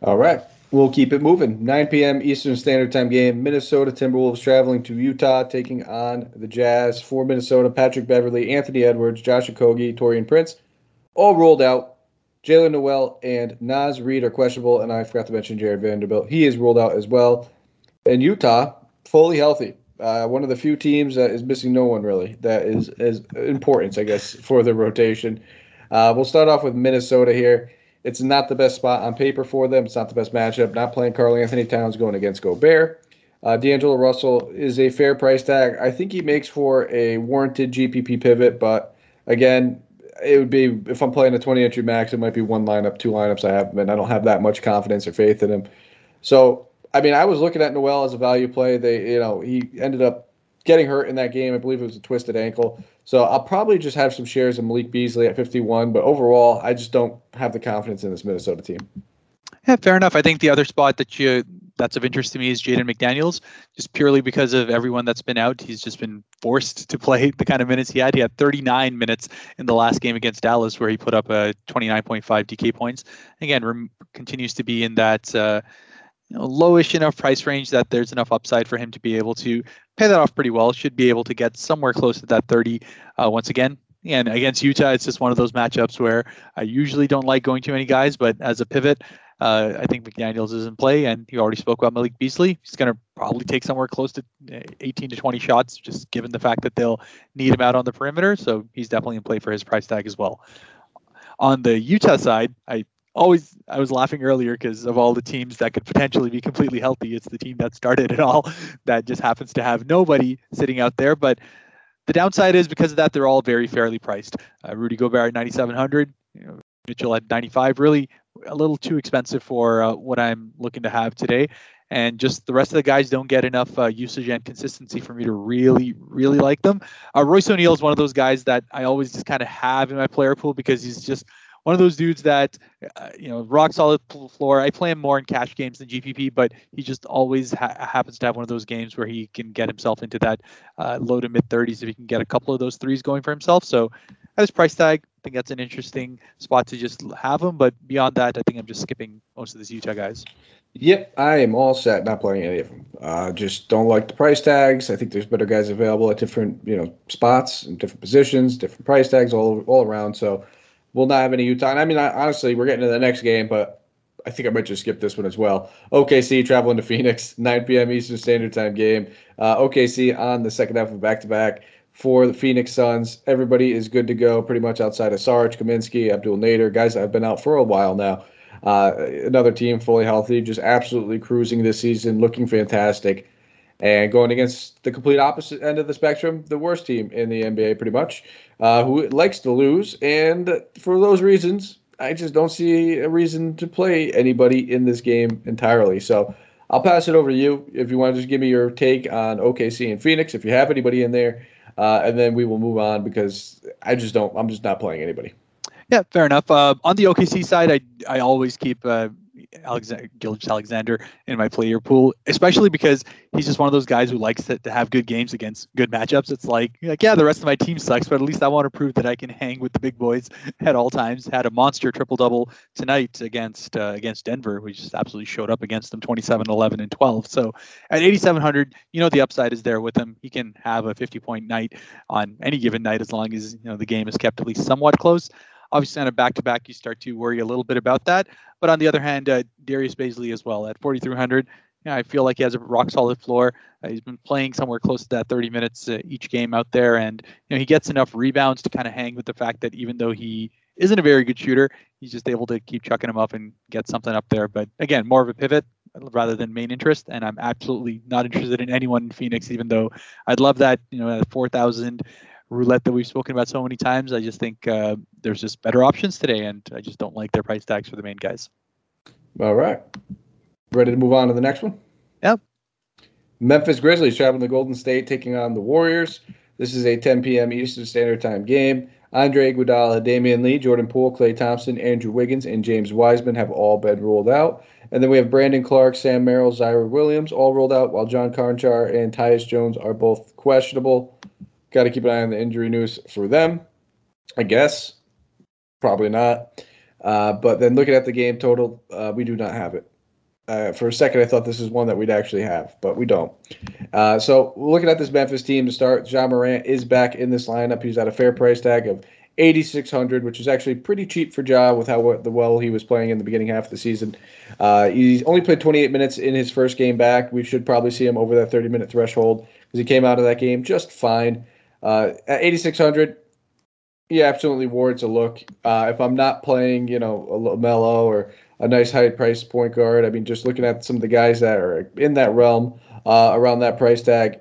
All right. We'll keep it moving. 9 p.m. Eastern Standard Time game. Minnesota Timberwolves traveling to Utah, taking on the Jazz. For Minnesota, Patrick Beverley, Anthony Edwards, Josh Okogie, Taurean Prince, all rolled out. Jaylen Nowell and Naz Reid are questionable, and I forgot to mention Jarred Vanderbilt. He is ruled out as well. And Utah, fully healthy. Uh, one of the few teams that is missing no one really. That is is importance, I guess, for the rotation. Uh, we'll start off with Minnesota here. It's not the best spot on paper for them. It's not the best matchup. Not playing Karl-Anthony Towns going against Gobert. Uh, D'Angelo Russell is a fair price tag. I think he makes for a warranted GPP pivot, but again, it would be if I'm playing a 20 entry max, it might be one lineup, two lineups I have him, and I don't have that much confidence or faith in him. So, I mean, I was looking at Nowell as a value play. They, you know, he ended up getting hurt in that game. I believe it was a twisted ankle. So I'll probably just have some shares of Malik Beasley at 51. But overall, I just don't have the confidence in this Minnesota team. Yeah, fair enough. I think the other spot that you that's of interest to me is Jaden McDaniels, just purely because of everyone that's been out. He's just been forced to play the kind of minutes he had. He had 39 minutes in the last game against Dallas, where he put up a 29.5 DK points. Again, rem- continues to be in that uh, you know, lowish enough price range that there's enough upside for him to be able to pay that off pretty well. Should be able to get somewhere close to that 30 uh, once again. And against Utah, it's just one of those matchups where I usually don't like going too many guys, but as a pivot, uh, I think McDaniels is in play, and you already spoke about Malik Beasley. He's going to probably take somewhere close to uh, 18 to 20 shots, just given the fact that they'll need him out on the perimeter. So he's definitely in play for his price tag as well. On the Utah side, I always I was laughing earlier because of all the teams that could potentially be completely healthy. It's the team that started it all that just happens to have nobody sitting out there, but. The downside is because of that, they're all very fairly priced. Uh, Rudy Gobert at 9,700, you know, Mitchell at 95, really a little too expensive for uh, what I'm looking to have today. And just the rest of the guys don't get enough uh, usage and consistency for me to really, really like them. Uh, Royce O'Neale is one of those guys that I always just kind of have in my player pool because he's just one of those dudes that, uh, you know, rock solid floor. I play him more in cash games than GPP, but he just always ha- happens to have one of those games where he can get himself into that uh, low to mid 30s if he can get a couple of those threes going for himself. So at his price tag, I think that's an interesting spot to just have him. But beyond that, I think I'm just skipping most of these Utah guys. Yep, I am all set. Not playing any of them. Uh, just don't like the price tags. I think there's better guys available at different you know spots and different positions, different price tags all all around. So we'll not have any Utah. And I mean, I, honestly, we're getting to the next game, but I think I might just skip this one as well. OKC traveling to Phoenix, 9 p.m. Eastern Standard Time game. Uh, OKC on the second half of back to back for the Phoenix Suns. Everybody is good to go pretty much outside of Sarge, Kaminsky, Abdel Nader, guys that have been out for a while now. Uh, another team fully healthy, just absolutely cruising this season, looking fantastic. And going against the complete opposite end of the spectrum, the worst team in the NBA, pretty much, uh, who likes to lose. And for those reasons, I just don't see a reason to play anybody in this game entirely. So I'll pass it over to you if you want to just give me your take on OKC and Phoenix, if you have anybody in there, uh, and then we will move on because I just don't. I'm just not playing anybody. Yeah, fair enough. Uh, on the OKC side, I I always keep uh, Alexander, Gilgeous-Alexander in my player pool, especially because he's just one of those guys who likes to, to have good games against good matchups. It's like, like, yeah, the rest of my team sucks, but at least I want to prove that I can hang with the big boys at all times. Had a monster triple double tonight against uh, against Denver. We just absolutely showed up against them 27, 11, and 12. So at 8,700, you know the upside is there with him. He can have a 50 point night on any given night as long as you know the game is kept at least somewhat close. Obviously, on a back to back, you start to worry a little bit about that. But on the other hand, uh, Darius Bazley as well at 4,300. Yeah, I feel like he has a rock solid floor. Uh, he's been playing somewhere close to that 30 minutes uh, each game out there, and you know he gets enough rebounds to kind of hang with the fact that even though he isn't a very good shooter, he's just able to keep chucking them up and get something up there. But again, more of a pivot rather than main interest, and I'm absolutely not interested in anyone in Phoenix, even though I'd love that you know at 4,000 roulette that we've spoken about so many times. I just think uh, there's just better options today, and I just don't like their price tags for the main guys. All right. Ready to move on to the next one? Yep. Memphis Grizzlies traveling to Golden State, taking on the Warriors. This is a 10 p.m. Eastern Standard Time game. Andre Iguodala, Damion Lee, Jordan Poole, Klay Thompson, Andrew Wiggins, and James Wiseman have all been ruled out. And then we have Brandon Clarke, Sam Merrill, Ziaire Williams all ruled out, while John Konchar and Tyus Jones are both questionable. Got to keep an eye on the injury news for them, I guess. Probably not. Uh, but then looking at the game total, uh, we do not have it. Uh, for a second, I thought this is one that we'd actually have, but we don't. Uh, so looking at this Memphis team to start, Ja Morant is back in this lineup. He's at a fair price tag of 8600 which is actually pretty cheap for Ja with how the well he was playing in the beginning half of the season. Uh, he's only played 28 minutes in his first game back. We should probably see him over that 30 minute threshold because he came out of that game just fine. Uh, at 8600, he absolutely warrants a look. Uh, if I'm not playing, you know, a Melo or a nice high price point guard, I mean, just looking at some of the guys that are in that realm uh, around that price tag,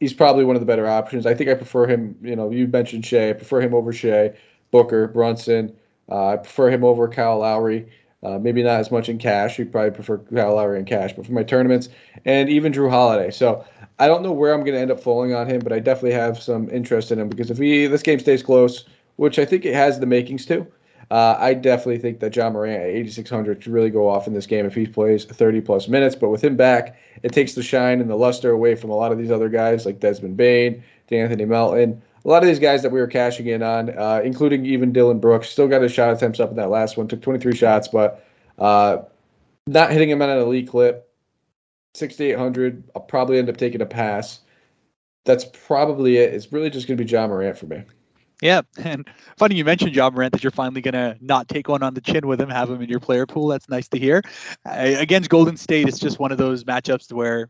he's probably one of the better options. I think I prefer him. You know, you mentioned Shai. I prefer him over Shai, Booker, Brunson. Uh, I prefer him over Kyle Lowry. Uh, maybe not as much in cash. You probably prefer Kyle Lowry in cash, but for my tournaments and even Jrue Holiday. So I don't know where I'm going to end up falling on him, but I definitely have some interest in him because if he this game stays close, which I think it has the makings to, uh, I definitely think that Ja Morant at 8,600 could really go off in this game if he plays 30 plus minutes. But with him back, it takes the shine and the luster away from a lot of these other guys like Desmond Bane, Anthony Melton. A lot of these guys that we were cashing in on, uh, including even Dillon Brooks, still got his shot attempts up in that last one. Took 23 shots, but uh, not hitting him at an elite clip. 6,800. I'll probably end up taking a pass. That's probably it. It's really just going to be Ja Morant for me. Yeah, and funny you mentioned Ja Morant that you're finally gonna not take one on the chin with him, have him in your player pool. That's nice to hear. Uh, against Golden State, it's just one of those matchups where,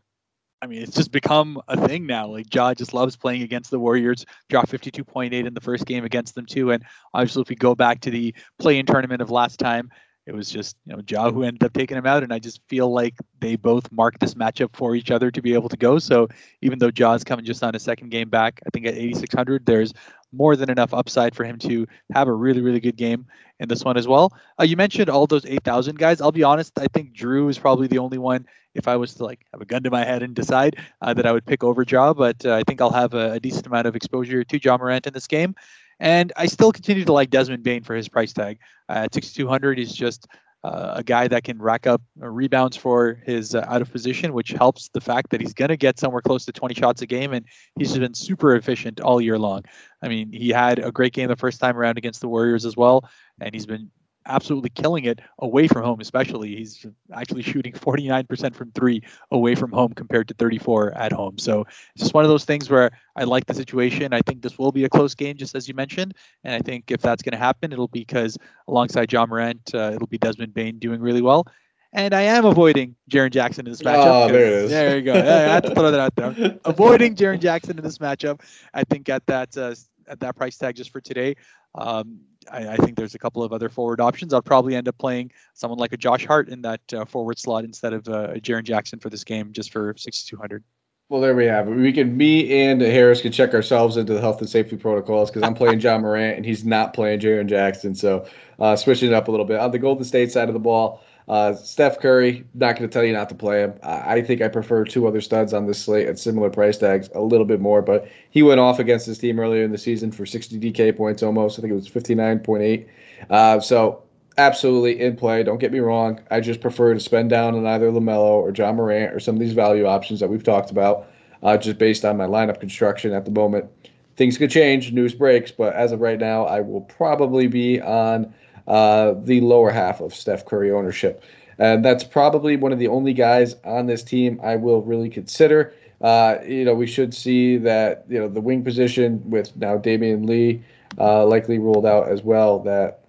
I mean, it's just become a thing now. Like Ja just loves playing against the Warriors. Dropped 52.8 in the first game against them too, and obviously if we go back to the play-in tournament of last time, it was just you know Ja who ended up taking him out, and I just feel like they both marked this matchup for each other to be able to go. So even though Ja's coming just on a second game back, I think at 8600, there's more than enough upside for him to have a really really good game in this one as well. Uh, you mentioned all those 8000 guys. I'll be honest, I think Jrue is probably the only one. If I was to like have a gun to my head and decide uh, that I would pick over Ja, but uh, I think I'll have a, a decent amount of exposure to Ja Morant in this game. And I still continue to like Desmond Bane for his price tag. Uh, at 6,200, he's just uh, a guy that can rack up uh, rebounds for his uh, out of position, which helps the fact that he's going to get somewhere close to 20 shots a game, and he's been super efficient all year long. I mean, he had a great game the first time around against the Warriors as well, and he's been absolutely killing it away from home, especially. He's actually shooting 49% from three away from home compared to 34 at home. So it's just one of those things where I like the situation. I think this will be a close game, just as you mentioned. And I think if that's going to happen, it'll be because alongside Ja Morant, uh, it'll be Desmond Bane doing really well. And I am avoiding Jaren Jackson in this matchup. Oh, there it is. There you go. I had to throw that out there. avoiding Jaren Jackson in this matchup. I think at that uh, at that price tag just for today, um, I, I, think there's a couple of other forward options. I'll probably end up playing someone like a Josh Hart in that uh, forward slot instead of uh, Jaren Jackson for this game, just for 6,200. Well, there we have it. We can, me and Harris can check ourselves into the health and safety protocols because I'm playing Ja Morant and he's not playing Jaren Jackson. So uh, switching it up a little bit on the Golden State side of the ball. Uh, Steph Curry, not going to tell you not to play him. I think I prefer two other studs on this slate at similar price tags a little bit more, but he went off against his team earlier in the season for 60 DK points almost. I think it was 59.8. Uh, so absolutely in play. Don't get me wrong. I just prefer to spend down on either LaMelo or Ja Morant or some of these value options that we've talked about, uh, just based on my lineup construction at the moment. Things could change, news breaks, but as of right now, I will probably be on uh, the lower half of Steph Curry ownership. And that's probably one of the only guys on this team I will really consider. Uh, you know, we should see that, you know, the wing position with now Damion Lee uh, likely ruled out as well. That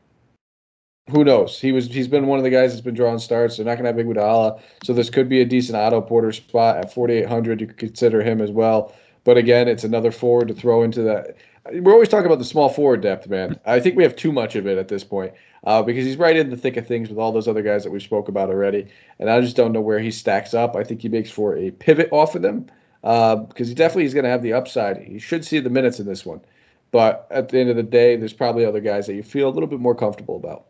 who knows? He was he's been one of the guys that's been drawing starts. They're not going to have Iguodala, so this could be a decent Otto Porter spot at 4,800. You could consider him as well. But again, it's another forward to throw into that. We're always talking about the small forward depth, man. I think we have too much of it at this point uh, because he's right in the thick of things with all those other guys that we spoke about already. And I just don't know where he stacks up. I think he makes for a pivot off of them uh, because he definitely is going to have the upside. He should see the minutes in this one. But at the end of the day, there's probably other guys that you feel a little bit more comfortable about.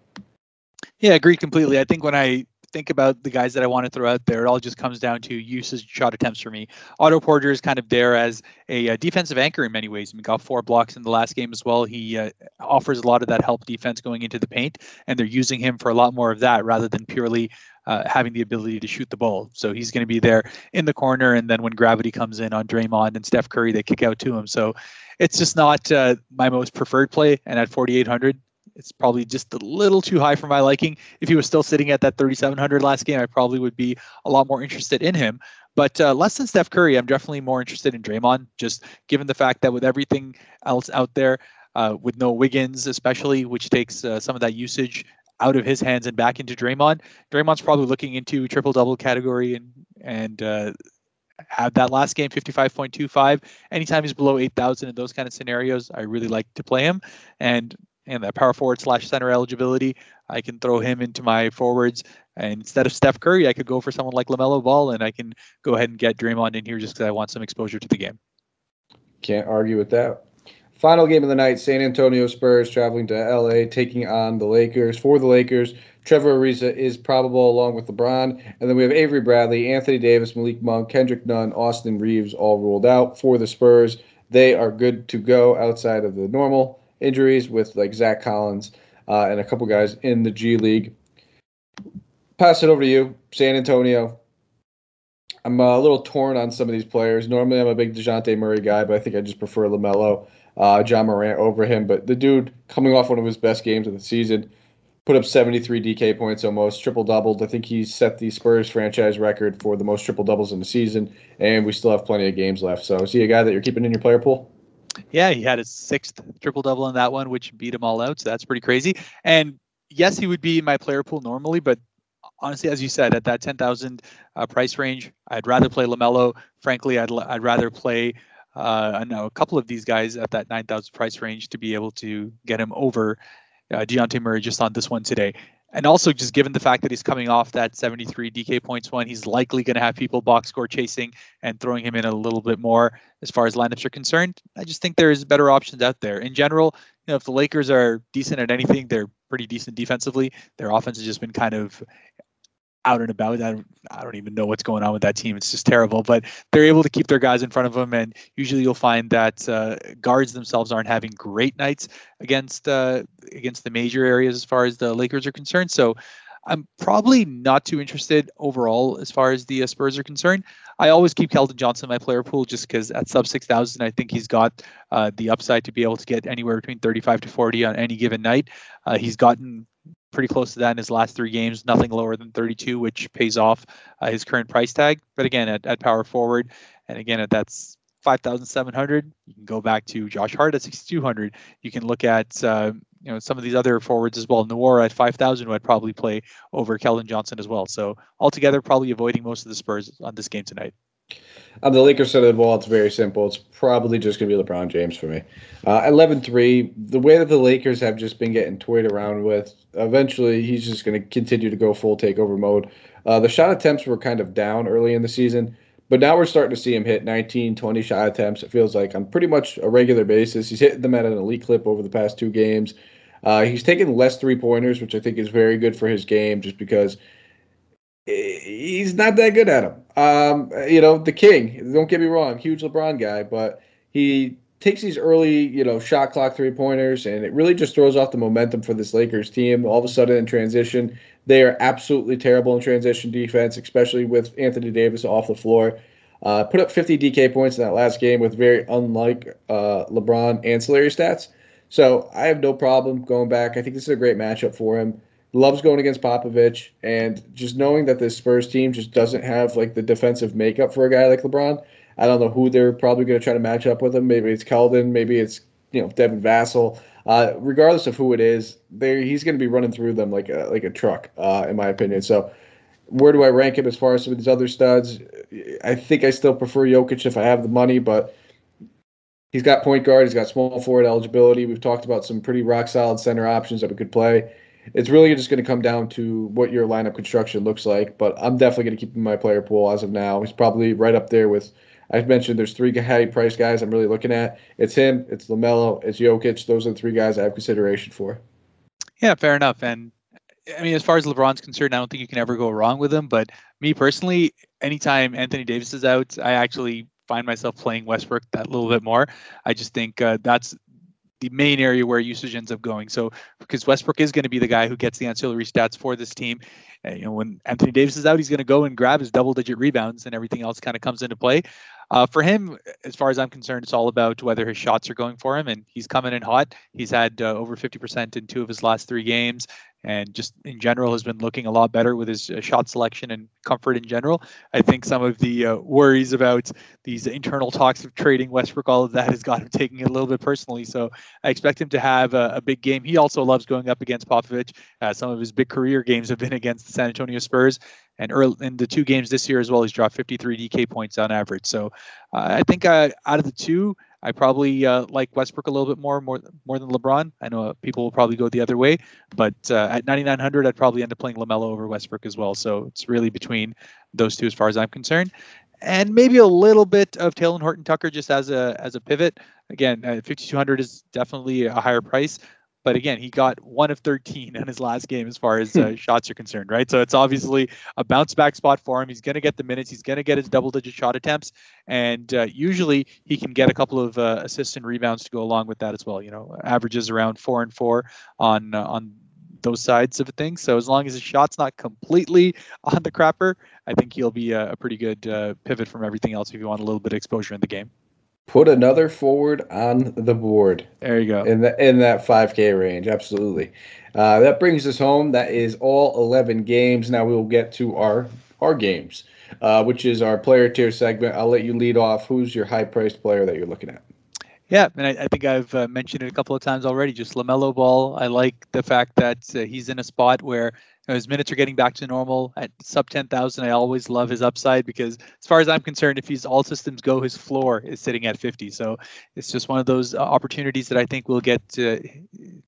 Yeah, I agree completely. I think when I think about the guys that I want to throw out there, it all just comes down to usage shot attempts for me. Otto Porter is kind of there as a, a defensive anchor in many ways. He got four blocks in the last game as well. He uh, offers a lot of that help defense going into the paint, and they're using him for a lot more of that rather than purely uh, having the ability to shoot the ball. So he's going to be there in the corner, and then when gravity comes in on Draymond and Steph Curry, they kick out to him. So it's just not uh, my most preferred play. And at 4,800, it's probably just a little too high for my liking. If he was still sitting at that 3,700 last game, I probably would be a lot more interested in him. But uh, less than Steph Curry, I'm definitely more interested in Draymond, just given the fact that with everything else out there, uh, with no Wiggins, especially, which takes uh, some of that usage out of his hands and back into Draymond. Draymond's probably looking into triple double category and and uh, have that last game 55.25. Anytime he's below 8,000 in those kind of scenarios, I really like to play him. And and that power forward slash center eligibility, I can throw him into my forwards. And instead of Steph Curry, I could go for someone like LaMelo Ball, and I can go ahead and get Draymond in here just because I want some exposure to the game. Can't argue with that. Final game of the night: San Antonio Spurs traveling to LA, taking on the Lakers. For the Lakers, Trevor Ariza is probable along with LeBron, and then we have Avery Bradley, Anthony Davis, Malik Monk, Kendrick Nunn, Austin Reaves all ruled out. For the Spurs, they are good to go outside of the normal injuries with like Zach Collins uh, and a couple guys in the G League. Pass it over to you, San Antonio. I'm a little torn on some of these players. Normally, I'm a big Dejounte Murray guy, but I think I just prefer LaMelo, uh, Ja Morant over him. But the dude coming off one of his best games of the season, put up 73 DK points almost, triple doubled. I think he set the Spurs franchise record for the most triple doubles in the season, and we still have plenty of games left. So, is he a guy that you're keeping in your player pool? Yeah, he had his sixth triple double in that one, which beat him all out. So that's pretty crazy. And yes, he would be in my player pool normally, but honestly, as you said, at that 10,000 uh, price range, I'd rather play LaMelo. Frankly, I'd, I'd rather play uh, I know a couple of these guys at that 9,000 price range to be able to get him over uh, Dejounte Murray just on this one today. And also, just given the fact that he's coming off that 73 DK points one, he's likely going to have people box score chasing and throwing him in a little bit more as far as lineups are concerned. I just think there's better options out there. In general, you know, if the Lakers are decent at anything, they're pretty decent defensively. Their offense has just been kind of out and about. I don't, I don't even know what's going on with that team. It's just terrible. But they're able to keep their guys in front of them, and usually you'll find that uh, guards themselves aren't having great nights against uh, against the major areas as far as the Lakers are concerned. So. I'm probably not too interested overall as far as the uh, Spurs are concerned. I always keep Keldon Johnson in my player pool just because at sub 6,000, I think he's got uh, the upside to be able to get anywhere between 35 to 40 on any given night. Uh, he's gotten pretty close to that in his last three games, nothing lower than 32, which pays off uh, his current price tag. But again, at, at power forward, and again, at that's 5,700, you can go back to Josh Hart at 6,200. You can look at uh, you know some of these other forwards as well. Nwora at 5,000, I'd probably play over Keldon Johnson as well. So altogether, probably avoiding most of the Spurs on this game tonight. On the Lakers side of the ball, it's very simple. It's probably just going to be LeBron James for me. Uh, 11 3, the way that the Lakers have just been getting toyed around with, eventually he's just going to continue to go full takeover mode. Uh, the shot attempts were kind of down early in the season, but now we're starting to see him hit 19, 20 shot attempts. It feels like on pretty much a regular basis. He's hitting them at an elite clip over the past two games. Uh, he's taken less three pointers, which I think is very good for his game just because he's not that good at them. Um, you know, the king. Don't get me wrong, huge LeBron guy, but he takes these early, you know, shot clock three pointers, and it really just throws off the momentum for this Lakers team. All of a sudden, in transition, they are absolutely terrible in transition defense, especially with Anthony Davis off the floor. Uh, put up 50 DK points in that last game with very unlike uh, LeBron ancillary stats. So I have no problem going back. I think this is a great matchup for him loves going against Popovich, and just knowing that this Spurs team just doesn't have like the defensive makeup for a guy like LeBron. I don't know who they're probably going to try to match up with him. Maybe it's Keldon, maybe it's you know Devin Vassell. Uh, regardless of who it is, he's going to be running through them like a like a truck, uh, in my opinion. So, where do I rank him as far as some of these other studs? I think I still prefer Jokic if I have the money, but he's got point guard, he's got small forward eligibility. We've talked about some pretty rock solid center options that we could play it's really just going to come down to what your lineup construction looks like. But I'm definitely going to keep him in my player pool as of now. He's probably right up there with. I've mentioned there's three high price guys I'm really looking at. It's him, it's Lamelo, it's Jokic. Those are the three guys I have consideration for. Yeah, fair enough. And I mean, as far as LeBron's concerned, I don't think you can ever go wrong with him. But me personally, anytime Anthony Davis is out, I actually find myself playing Westbrook that little bit more. I just think uh, that's the main area where usage ends up going. So because Westbrook is going to be the guy who gets the ancillary stats for this team, uh, you know, when Anthony Davis is out, he's going to go and grab his double-digit rebounds, and everything else kind of comes into play. Uh, for him, as far as I'm concerned, it's all about whether his shots are going for him, and he's coming in hot. He's had uh, over 50% in two of his last three games and just in general has been looking a lot better with his uh, shot selection and comfort in general. I think some of the uh, worries about these internal talks of trading Westbrook, all of that has got him taking it a little bit personally. So I expect him to have a, a big game. He also loves going up against Popovich. Uh, some of his big career games have been against the San Antonio Spurs. And early, in the two games this year as well, he's dropped 53 DK points on average. So uh, I think uh, out of the two, I probably uh, like Westbrook a little bit more, more more than LeBron. I know people will probably go the other way, but uh, at 9,900, I'd probably end up playing Lamelo over Westbrook as well. So it's really between those two as far as I'm concerned. and maybe a little bit of Talen Horton Tucker just as a as a pivot. Again, uh, 5200 is definitely a higher price, but again, he got one of 13 in his last game as far as uh, shots are concerned, right? So it's obviously a bounce back spot for him. He's going to get the minutes. He's going to get his double digit shot attempts, and uh, usually he can get a couple of uh, assists and rebounds to go along with that as well. You know, averages around four and four on uh, on those sides of things. So as long as his shot's not completely on the crapper, I think he'll be a, a pretty good uh, pivot from everything else if you want a little bit of exposure in the game. Put another forward on the board. There you go. In the in that 5K range, absolutely. Uh, that brings us home. That is all 11 games. Now we will get to our our games, uh, which is our player tier segment. I'll let you lead off. Who's your high priced player that you're looking at? Yeah, and I, I think I've uh, mentioned it a couple of times already. Just Lamelo Ball. I like the fact that uh, he's in a spot where know, his minutes are getting back to normal at sub 10,000. I always love his upside because, as far as I'm concerned, if he's all systems go, his floor is sitting at 50. So it's just one of those uh, opportunities that I think we'll get to,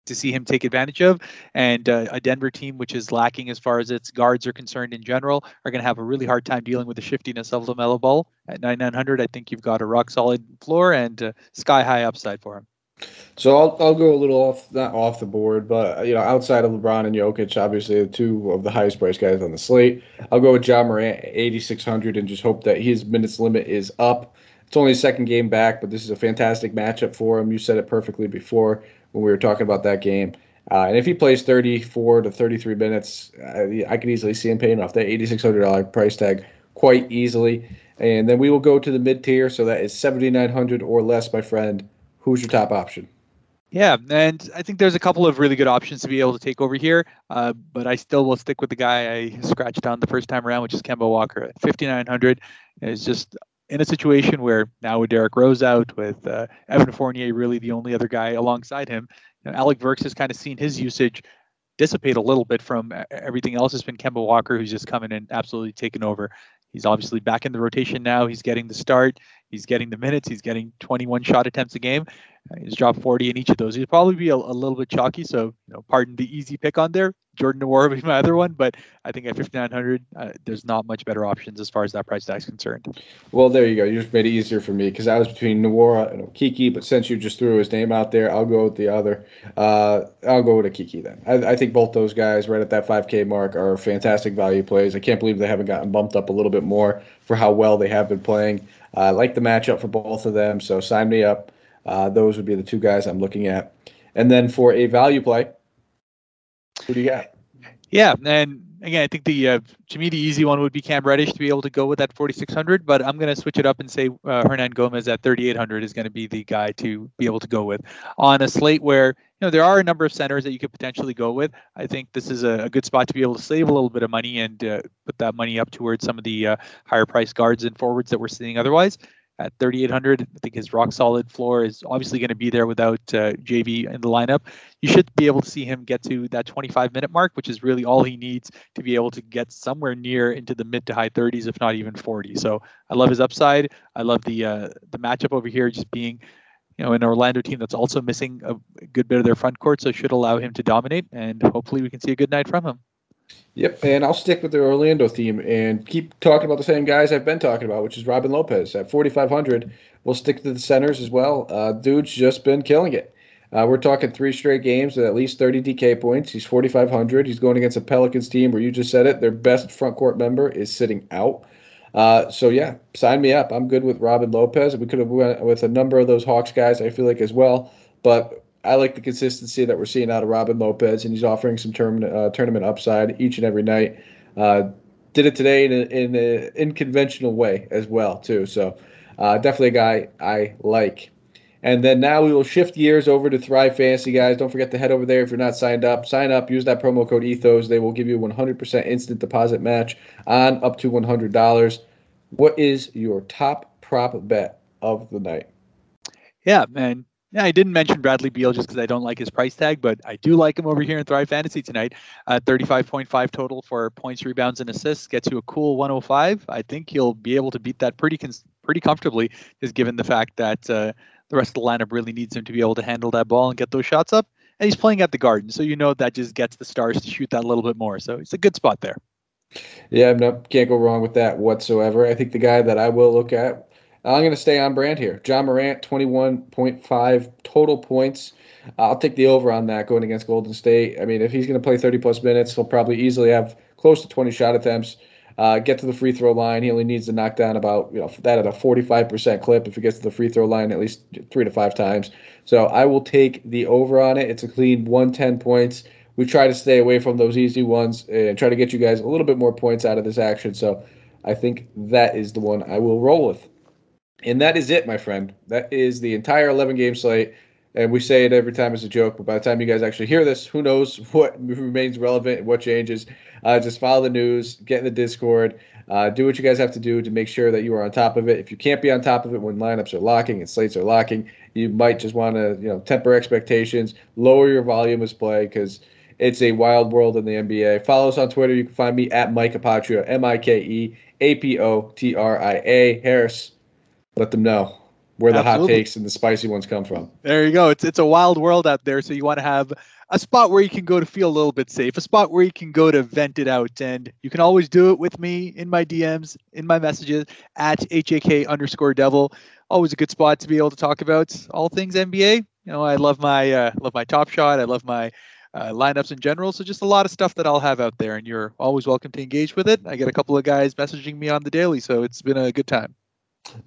to see him take advantage of. And uh, a Denver team, which is lacking as far as its guards are concerned in general, are going to have a really hard time dealing with the shiftiness of LaMelo Ball. At 9,900, I think you've got a rock solid floor and uh, sky high upside for him. So I'll I'll go a little off not off the board, but you know outside of LeBron and Jokic, obviously the two of the highest priced guys on the slate. I'll go with Ja Morant, eighty six hundred, and just hope that his minutes limit is up. It's only a second game back, but this is a fantastic matchup for him. You said it perfectly before when we were talking about that game. Uh, and if he plays 34 to 33 minutes, I, I could easily see him paying off that $8,600 price tag quite easily. And then we will go to the mid tier. So that is 7,900 or less, my friend. Who's your top option? Yeah, and I think there's a couple of really good options to be able to take over here, uh, but I still will stick with the guy I scratched on the first time around, which is Kemba Walker at 5,900. Is just in a situation where now with Derrick Rose out, with uh, Evan Fournier really the only other guy alongside him, you know, Alec Burks has kind of seen his usage dissipate a little bit from everything else. Has been Kemba Walker, who's just coming and absolutely taken over. He's obviously back in the rotation now. He's getting the start. He's getting the minutes. He's getting 21 shot attempts a game. He's dropped 40 in each of those. He'll probably be a, a, little bit chalky. So, you know, pardon the easy pick on there. Jordan Nwora would be my other one, but I think at 5,900, uh, there's not much better options as far as that price tag is concerned. Well, there you go. You just made it easier for me because I was between Nwora and Okeke, but since you just threw his name out there, I'll go with the other. Uh, I'll go with Okeke then. I, I, think both those guys right at that 5K mark are fantastic value plays. I can't believe they haven't gotten bumped up a little bit more for how well they have been playing. I like the matchup for both of them, so sign me up. Uh, those would be the two guys I'm looking at. And then for a value play, who do you got? Yeah, and again, I think the uh, to me the easy one would be Cam Reddish to be able to go with that 4600, but I'm going to switch it up and say uh, Hernangomez at 3800 is going to be the guy to be able to go with on a slate where you know there are a number of centers that you could potentially go with. I think this is a, a good spot to be able to save a little bit of money and uh, put that money up towards some of the uh, higher price guards and forwards that we're seeing otherwise at 3,800. I think his rock solid floor is obviously going to be there without uh, JV in the lineup. You should be able to see him get to that 25 minute mark, which is really all he needs to be able to get somewhere near into the mid to high 30s, if not even 40. So I love his upside. I love the uh, the matchup over here, just being. You know, an Orlando team that's also missing a good bit of their front court, so should allow him to dominate, and hopefully we can see a good night from him. Yep, and I'll stick with the Orlando theme and keep talking about the same guys I've been talking about, which is Robin Lopez at 4,500. We'll stick to the centers as well. Uh, dude's just been killing it. Uh, we're talking three straight games with at least 30 DK points. He's 4,500. He's going against a Pelicans team where you just said it. Their best front court member is sitting out. Uh, so yeah, sign me up. I'm good with Robin Lopez. We could have went with a number of those Hawks guys. I feel like as well, but I like the consistency that we're seeing out of Robin Lopez, and he's offering some term, uh, tournament upside each and every night. Uh, did it today in an in unconventional way as well too. So uh, definitely a guy I like. And then now we will shift gears over to Thrive Fantasy, guys. Don't forget to head over there if you're not signed up. Sign up, use that promo code ETHOS. They will give you 100% instant deposit match on up to $100. What is your top prop bet of the night? Yeah, man. Yeah, I didn't mention Bradley Beal just because I don't like his price tag, but I do like him over here in Thrive Fantasy tonight. Uh, 35.5 total for points, rebounds, and assists gets you a cool 105. I think he'll be able to beat that pretty cons- pretty comfortably, just given the fact that uh, the rest of the lineup really needs him to be able to handle that ball and get those shots up. And he's playing at the Garden, so you know that just gets the Stars to shoot that a little bit more. So it's a good spot there. Yeah, no, can't go wrong with that whatsoever. I think the guy that I will look at, I'm going to stay on brand here. Ja Morant, 21.5 total points. I'll take the over on that going against Golden State. I mean, if he's going to play 30 plus minutes, he'll probably easily have close to 20 shot attempts. Uh, get to the free throw line. He only needs to knock down about you know that at a 45% clip if he gets to the free throw line at least three to five times. So I will take the over on it. It's a clean 110 points. We try to stay away from those easy ones and try to get you guys a little bit more points out of this action. So I think that is the one I will roll with. And that is it, my friend. That is the entire 11 game slate. And we say it every time as a joke, but by the time you guys actually hear this, who knows what remains relevant and what changes. Uh, just follow the news, get in the Discord, uh, do what you guys have to do to make sure that you are on top of it. If you can't be on top of it when lineups are locking and slates are locking, you might just want to you know temper expectations, lower your volume of play because it's a wild world in the NBA. Follow us on Twitter. You can find me at Mike Apotria, M I K E A P O T R I A. Harris, let them know where the Absolutely. hot takes and the spicy ones come from. There you go. It's it's a wild world out there, so you want to have a spot where you can go to feel a little bit safe, a spot where you can go to vent it out, and you can always do it with me in my DMs, in my messages at hak underscore devil. Always a good spot to be able to talk about all things NBA. You know, I love my uh, love my top shot. I love my uh, lineups in general. So just a lot of stuff that I'll have out there, and you're always welcome to engage with it. I get a couple of guys messaging me on the daily, so it's been a good time.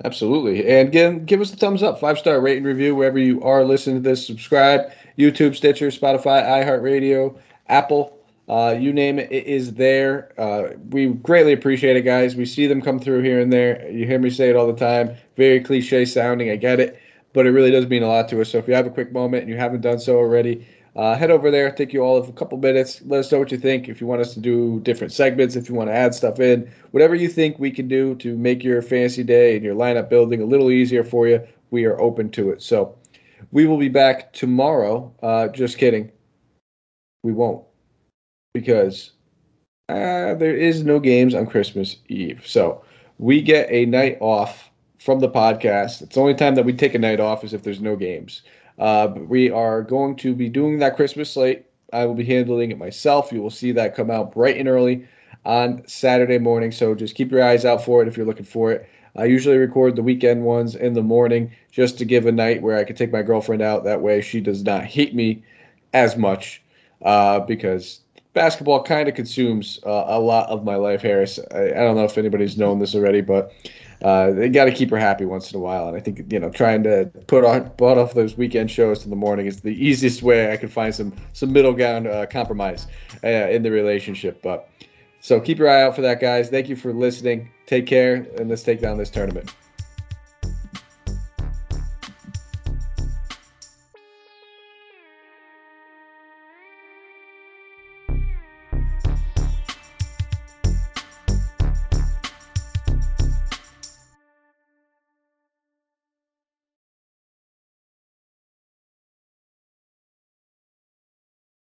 Absolutely. And again, give us a thumbs up, five star rate and review wherever you are listening to this. Subscribe, YouTube, Stitcher, Spotify, iHeartRadio, Apple, uh, you name it, it is there. Uh, we greatly appreciate it, guys. We see them come through here and there. You hear me say it all the time. Very cliche sounding, I get it, but it really does mean a lot to us. So if you have a quick moment and you haven't done so already, uh, head over there, take you all of a couple minutes. Let us know what you think. If you want us to do different segments, if you want to add stuff in, whatever you think we can do to make your fantasy day and your lineup building a little easier for you, we are open to it. So we will be back tomorrow. Uh, just kidding. We won't because uh, there is no games on Christmas Eve. So we get a night off from the podcast. It's the only time that we take a night off is if there's no games. Uh, we are going to be doing that Christmas slate. I will be handling it myself. You will see that come out bright and early on Saturday morning. So just keep your eyes out for it if you're looking for it. I usually record the weekend ones in the morning just to give a night where I can take my girlfriend out. That way she does not hate me as much uh, because basketball kind of consumes uh, a lot of my life, Harris. I, I, don't know if anybody's known this already, but uh, they got to keep her happy once in a while. And I think you know, trying to put on put off those weekend shows in the morning is the easiest way I can find some some middle ground uh, compromise uh, in the relationship. But so keep your eye out for that, guys. Thank you for listening. Take care, and let's take down this tournament.